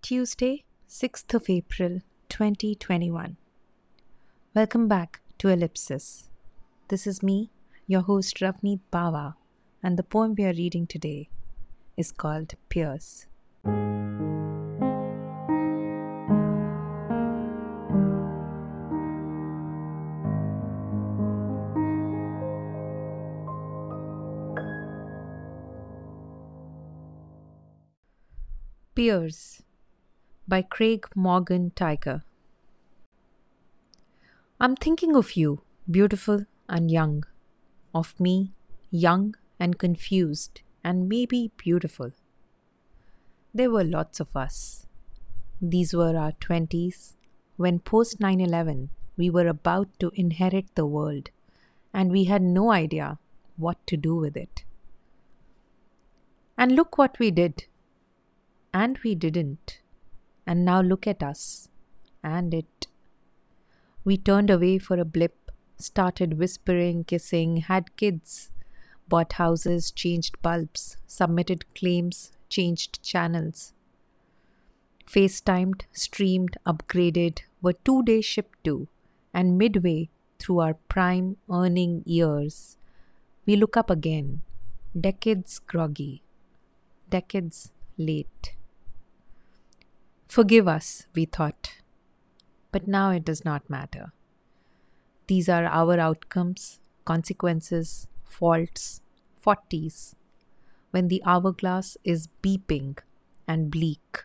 Tuesday, 6th of April 2021. Welcome back to Ellipsis. This is me, your host Ravneet Bawa, and the poem we are reading today is called Peers. Peers by Craig Morgan Teicher. I'm thinking of you, beautiful and young, of me, young and confused, and maybe beautiful. There were lots of us. These were our 20s, when post 9 11 we were about to inherit the world, and we had no idea what to do with it. And look what we did. And we didn't. And now look at us. And it. We turned away for a blip, started whispering, kissing, had kids, bought houses, changed bulbs, submitted claims, changed channels. FaceTimed, streamed, upgraded, were two day shipped to, and midway through our prime earning years, we look up again, decades groggy, decades late. Forgive us, we thought. But now it does not matter. These are our outcomes, consequences, faults, forties, when the hourglass is beeping and bleak.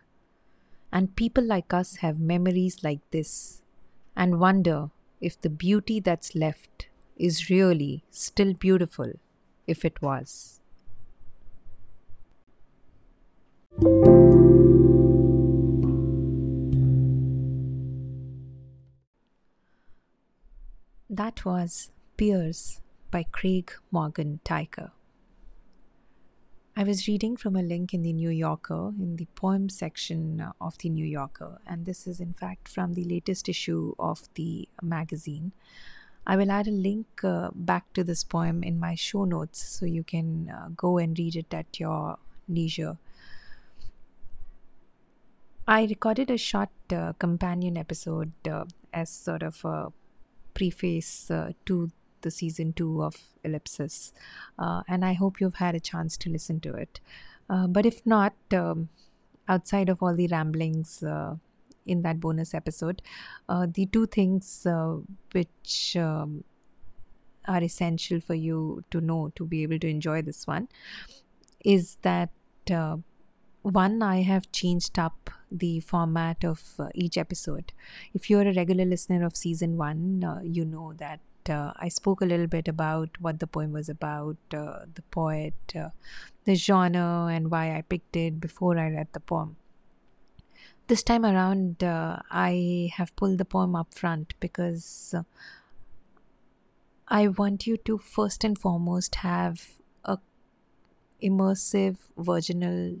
And people like us have memories like this and wonder if the beauty that's left is really still beautiful if it was. That was Peers by Craig Morgan Teicher. I was reading from a link in the New Yorker in the poem section of the New Yorker, and this is in fact from the latest issue of the magazine. I will add a link uh, back to this poem in my show notes so you can uh, go and read it at your leisure. I recorded a short uh, companion episode uh, as sort of a preface uh, to the season two of Ellipsis, uh, and I hope you've had a chance to listen to it. Uh, but if not, um, outside of all the ramblings uh, in that bonus episode, uh, the two things uh, which um, are essential for you to know to be able to enjoy this one is that one, I have changed up the format of uh, each episode. If you're a regular listener of season one, uh, you know that uh, I spoke a little bit about what the poem was about, uh, the poet, uh, the genre, and why I picked it before I read the poem. This time around, uh, I have pulled the poem up front because I want you to first and foremost have a immersive, virginal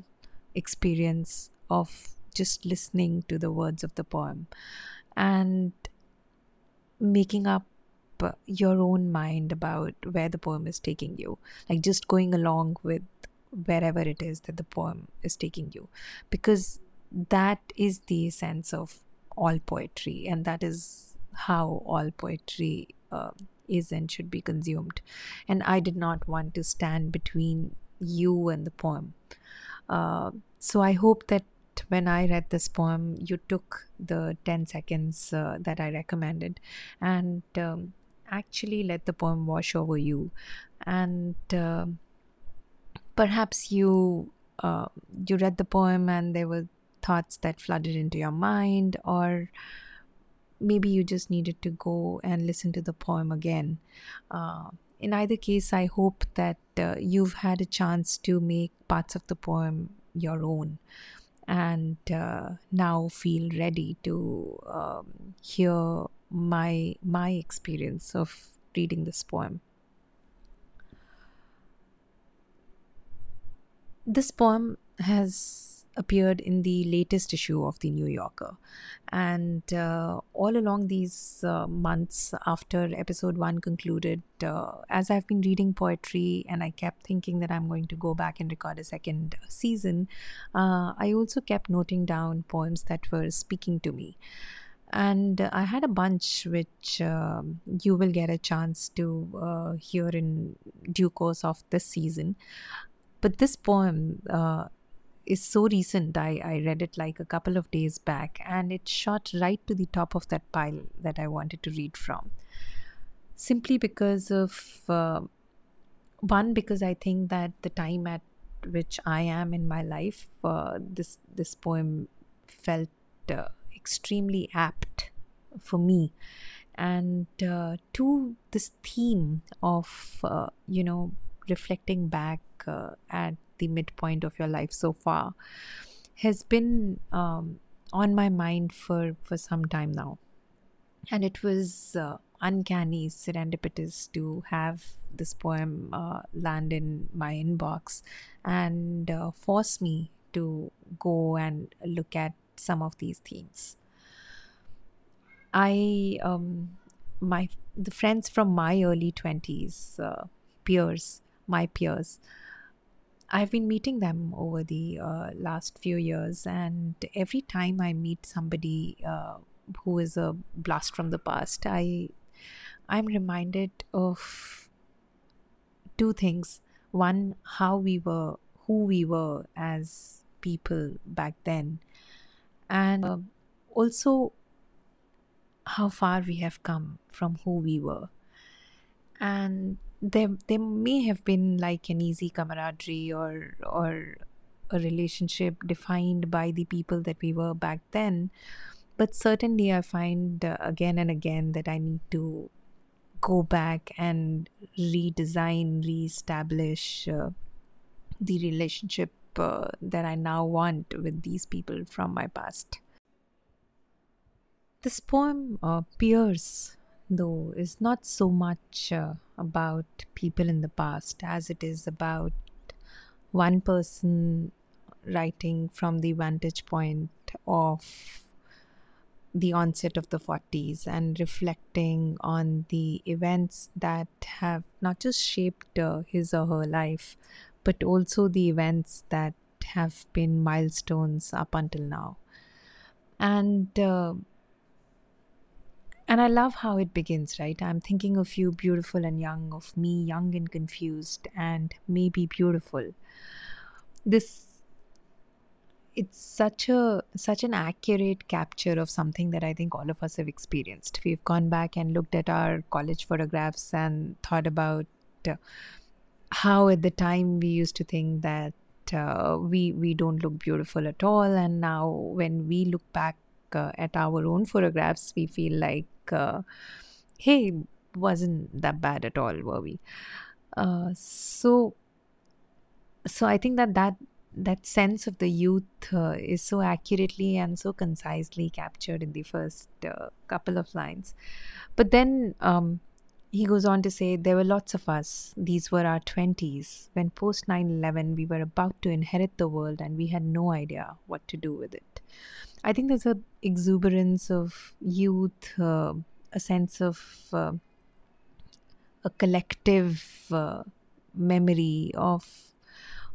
experience of just listening to the words of the poem and making up your own mind about where the poem is taking you. Like just going along with wherever it is that the poem is taking you. Because that is the sense of all poetry and that is how all poetry uh, is and should be consumed. And i did not want to stand between you and the poem uh, so I hope that when I read this poem, you took the 10 seconds uh, that I recommended and um, actually let the poem wash over you. And uh, perhaps you uh, you read the poem and there were thoughts that flooded into your mind, or maybe you just needed to go and listen to the poem again. In either case, I hope that uh, you've had a chance to make parts of the poem your own and uh, now feel ready to um, hear my my experience of reading this poem. This poem has appeared in the latest issue of the New Yorker. And uh, all along these uh, months after episode one concluded, uh, as I've been reading poetry and I kept thinking that I'm going to go back and record a second season, uh, I also kept noting down poems that were speaking to me. And I had a bunch which um, you will get a chance to uh, hear in due course of this season. But this poem uh, is so recent. I, I read it like a couple of days back, and it shot right to the top of that pile that I wanted to read from. Simply because of uh, one, because I think that the time at which I am in my life, uh, this this poem felt uh, extremely apt for me, and uh, two, this theme of uh, you know reflecting back uh, at the midpoint of your life so far has been um, on my mind for for some time now. And it was uh, uncanny serendipitous to have this poem uh, land in my inbox and uh, force me to go and look at some of these themes. I um, my the friends from my early 20s uh, peers my peers I've been meeting them over the uh, last few years, and every time I meet somebody uh, who is a blast from the past, I I'm reminded of two things. One, how we were, who we were as people back then, and uh, also how far we have come from who we were. And there there may have been like an easy camaraderie or or a relationship defined by the people that we were back then. But certainly i find uh, again and again that i need to go back and redesign reestablish uh, the relationship uh, that i now want with these people from my past. This poem uh, Peers though, is not so much uh, about people in the past as it is about one person writing from the vantage point of the onset of the 40s and reflecting on the events that have not just shaped uh, his or her life, but also the events that have been milestones up until now. And uh, and I love how it begins, right? I'm thinking of you, beautiful and young, of me, young and confused, and maybe beautiful. This it's such a such an accurate capture of something that I think all of us have experienced. We've gone back and looked at our college photographs and thought about uh, how at the time we used to think that uh, we we don't look beautiful at all, and now when we look back uh, at our own photographs, we feel like, uh, hey, wasn't that bad at all, were we? Uh, so, so I think that that that sense of the youth uh, is so accurately and so concisely captured in the first uh, couple of lines. But then um, he goes on to say, There were lots of us. These were our 20s. When post 9 11, we were about to inherit the world and we had no idea what to do with it. I think there's a exuberance of youth, uh, a sense of uh, a collective uh, memory of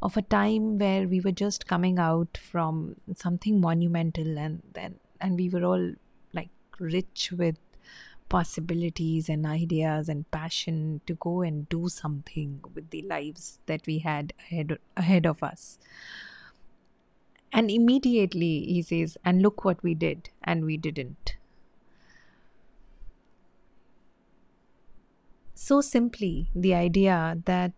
of a time where we were just coming out from something monumental and then and we were all like rich with possibilities and ideas and passion to go and do something with the lives that we had ahead ahead of us and immediately he says, and look what we did, and we didn't. So simply, the idea that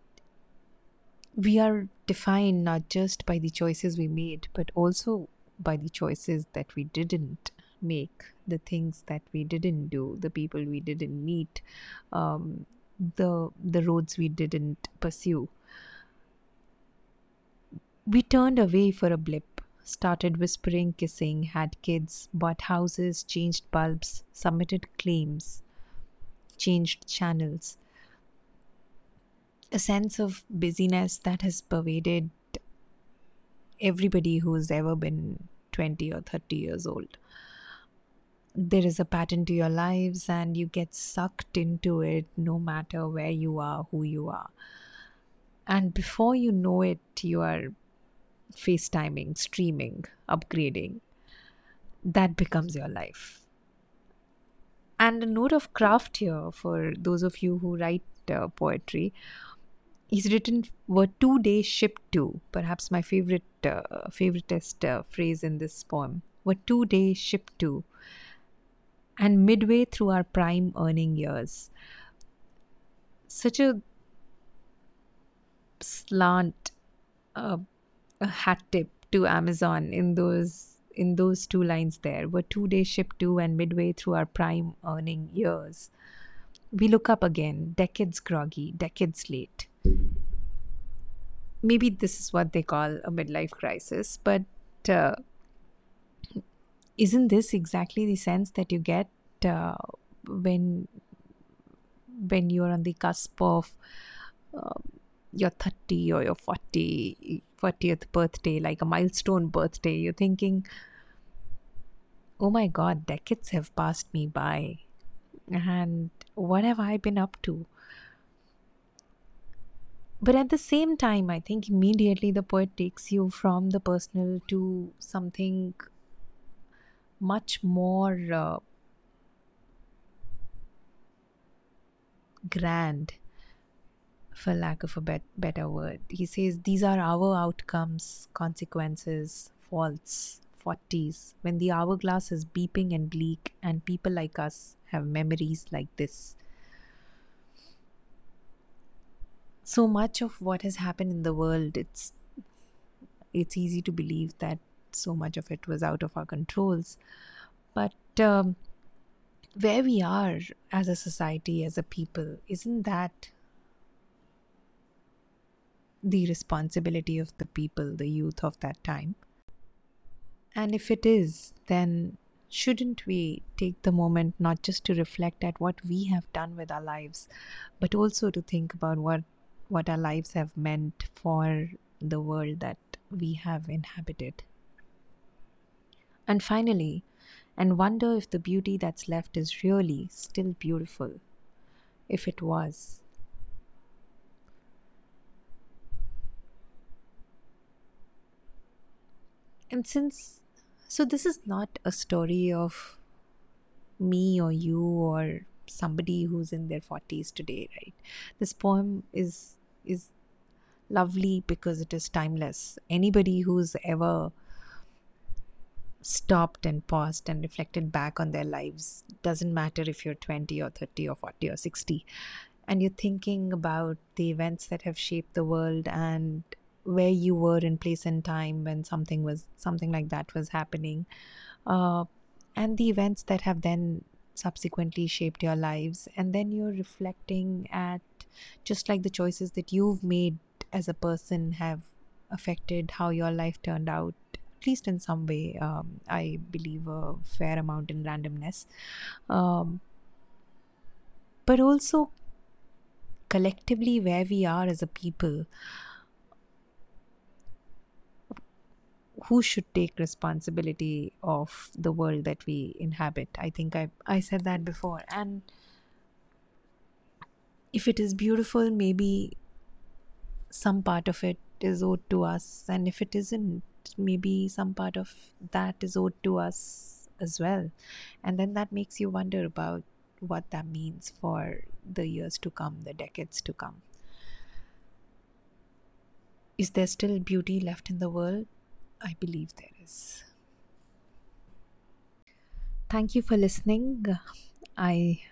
we are defined not just by the choices we made, but also by the choices that we didn't make, the things that we didn't do, the people we didn't meet, um, the the roads we didn't pursue. We turned away for a blip started whispering, kissing, had kids, bought houses, changed bulbs, submitted claims, changed channels. A sense of busyness that has pervaded everybody who's ever been 20 or 30 years old. There is a pattern to your lives, and you get sucked into it no matter where you are, who you are. And before you know it, you are FaceTiming, streaming, upgrading. That becomes your life. And a note of craft here for those of you who write uh, poetry. He's written were two days shipped to. Perhaps my favorite uh, favoriteest uh, phrase in this poem. Were two days shipped to. And midway through our prime earning years. Such a slant uh, a hat tip to Amazon in those in those two lines there were two days shipped to and midway through our prime earning years. We look up again, decades groggy, decades late. Maybe this is what they call a midlife crisis, but uh, isn't this exactly the sense that you get uh, when when you're on the cusp of uh, your 30 or your 40 40th birthday like a milestone birthday you're thinking oh my god decades have passed me by and what have i been up to? But at the same time i think immediately the poet takes you from the personal to something much more uh, grand for lack of a bet- better word. He says these are our outcomes, consequences, faults, 40s, when the hourglass is beeping and bleak, and people like us have memories like this. So much of what has happened in the world, it's it's easy to believe that so much of it was out of our controls. But um, where we are as a society, as a people, isn't that the responsibility of the people, the youth of that time? And if it is, then shouldn't we take the moment not just to reflect at what we have done with our lives, but also to think about what, what our lives have meant for the world that we have inhabited? And finally, and wonder if the beauty that's left is really still beautiful. If it was, And since, so this is not a story of me or you or somebody who's in their 40s today, right? This poem is is lovely because it is timeless. Anybody who's ever stopped and paused and reflected back on their lives. Doesn't matter if you're 20 or 30 or 40 or 60 and you're thinking about the events that have shaped the world and where you were in place and time when something was something like that was happening. Uh, and the events that have then subsequently shaped your lives. And then you're reflecting at just like the choices that you've made as a person have affected how your life turned out at least in some way um, i believe a fair amount in randomness. Um, but also collectively where we are as a people who should take responsibility of the world that we inhabit? I think i i said that before. And if it is beautiful maybe some part of it is owed to us and if it isn't maybe some part of that is owed to us as well and then that makes you wonder about what that means for the years to come the decades to come is there still beauty left in the world I believe there is. Thank you for listening. I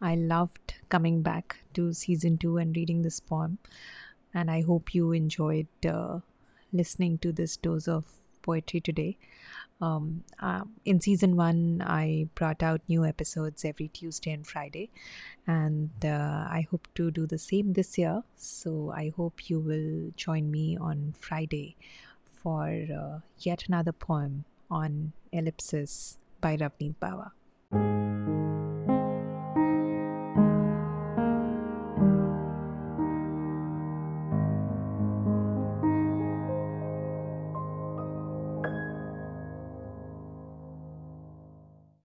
I loved coming back to season 2 and reading this poem and I hope you enjoyed uh, listening to this dose of poetry today. Um, uh, in season one, I brought out new episodes every Tuesday and Friday, and uh, I hope to do the same this year. So I hope you will join me on Friday for uh, yet another poem on ellipsis by Ravneet Bawa.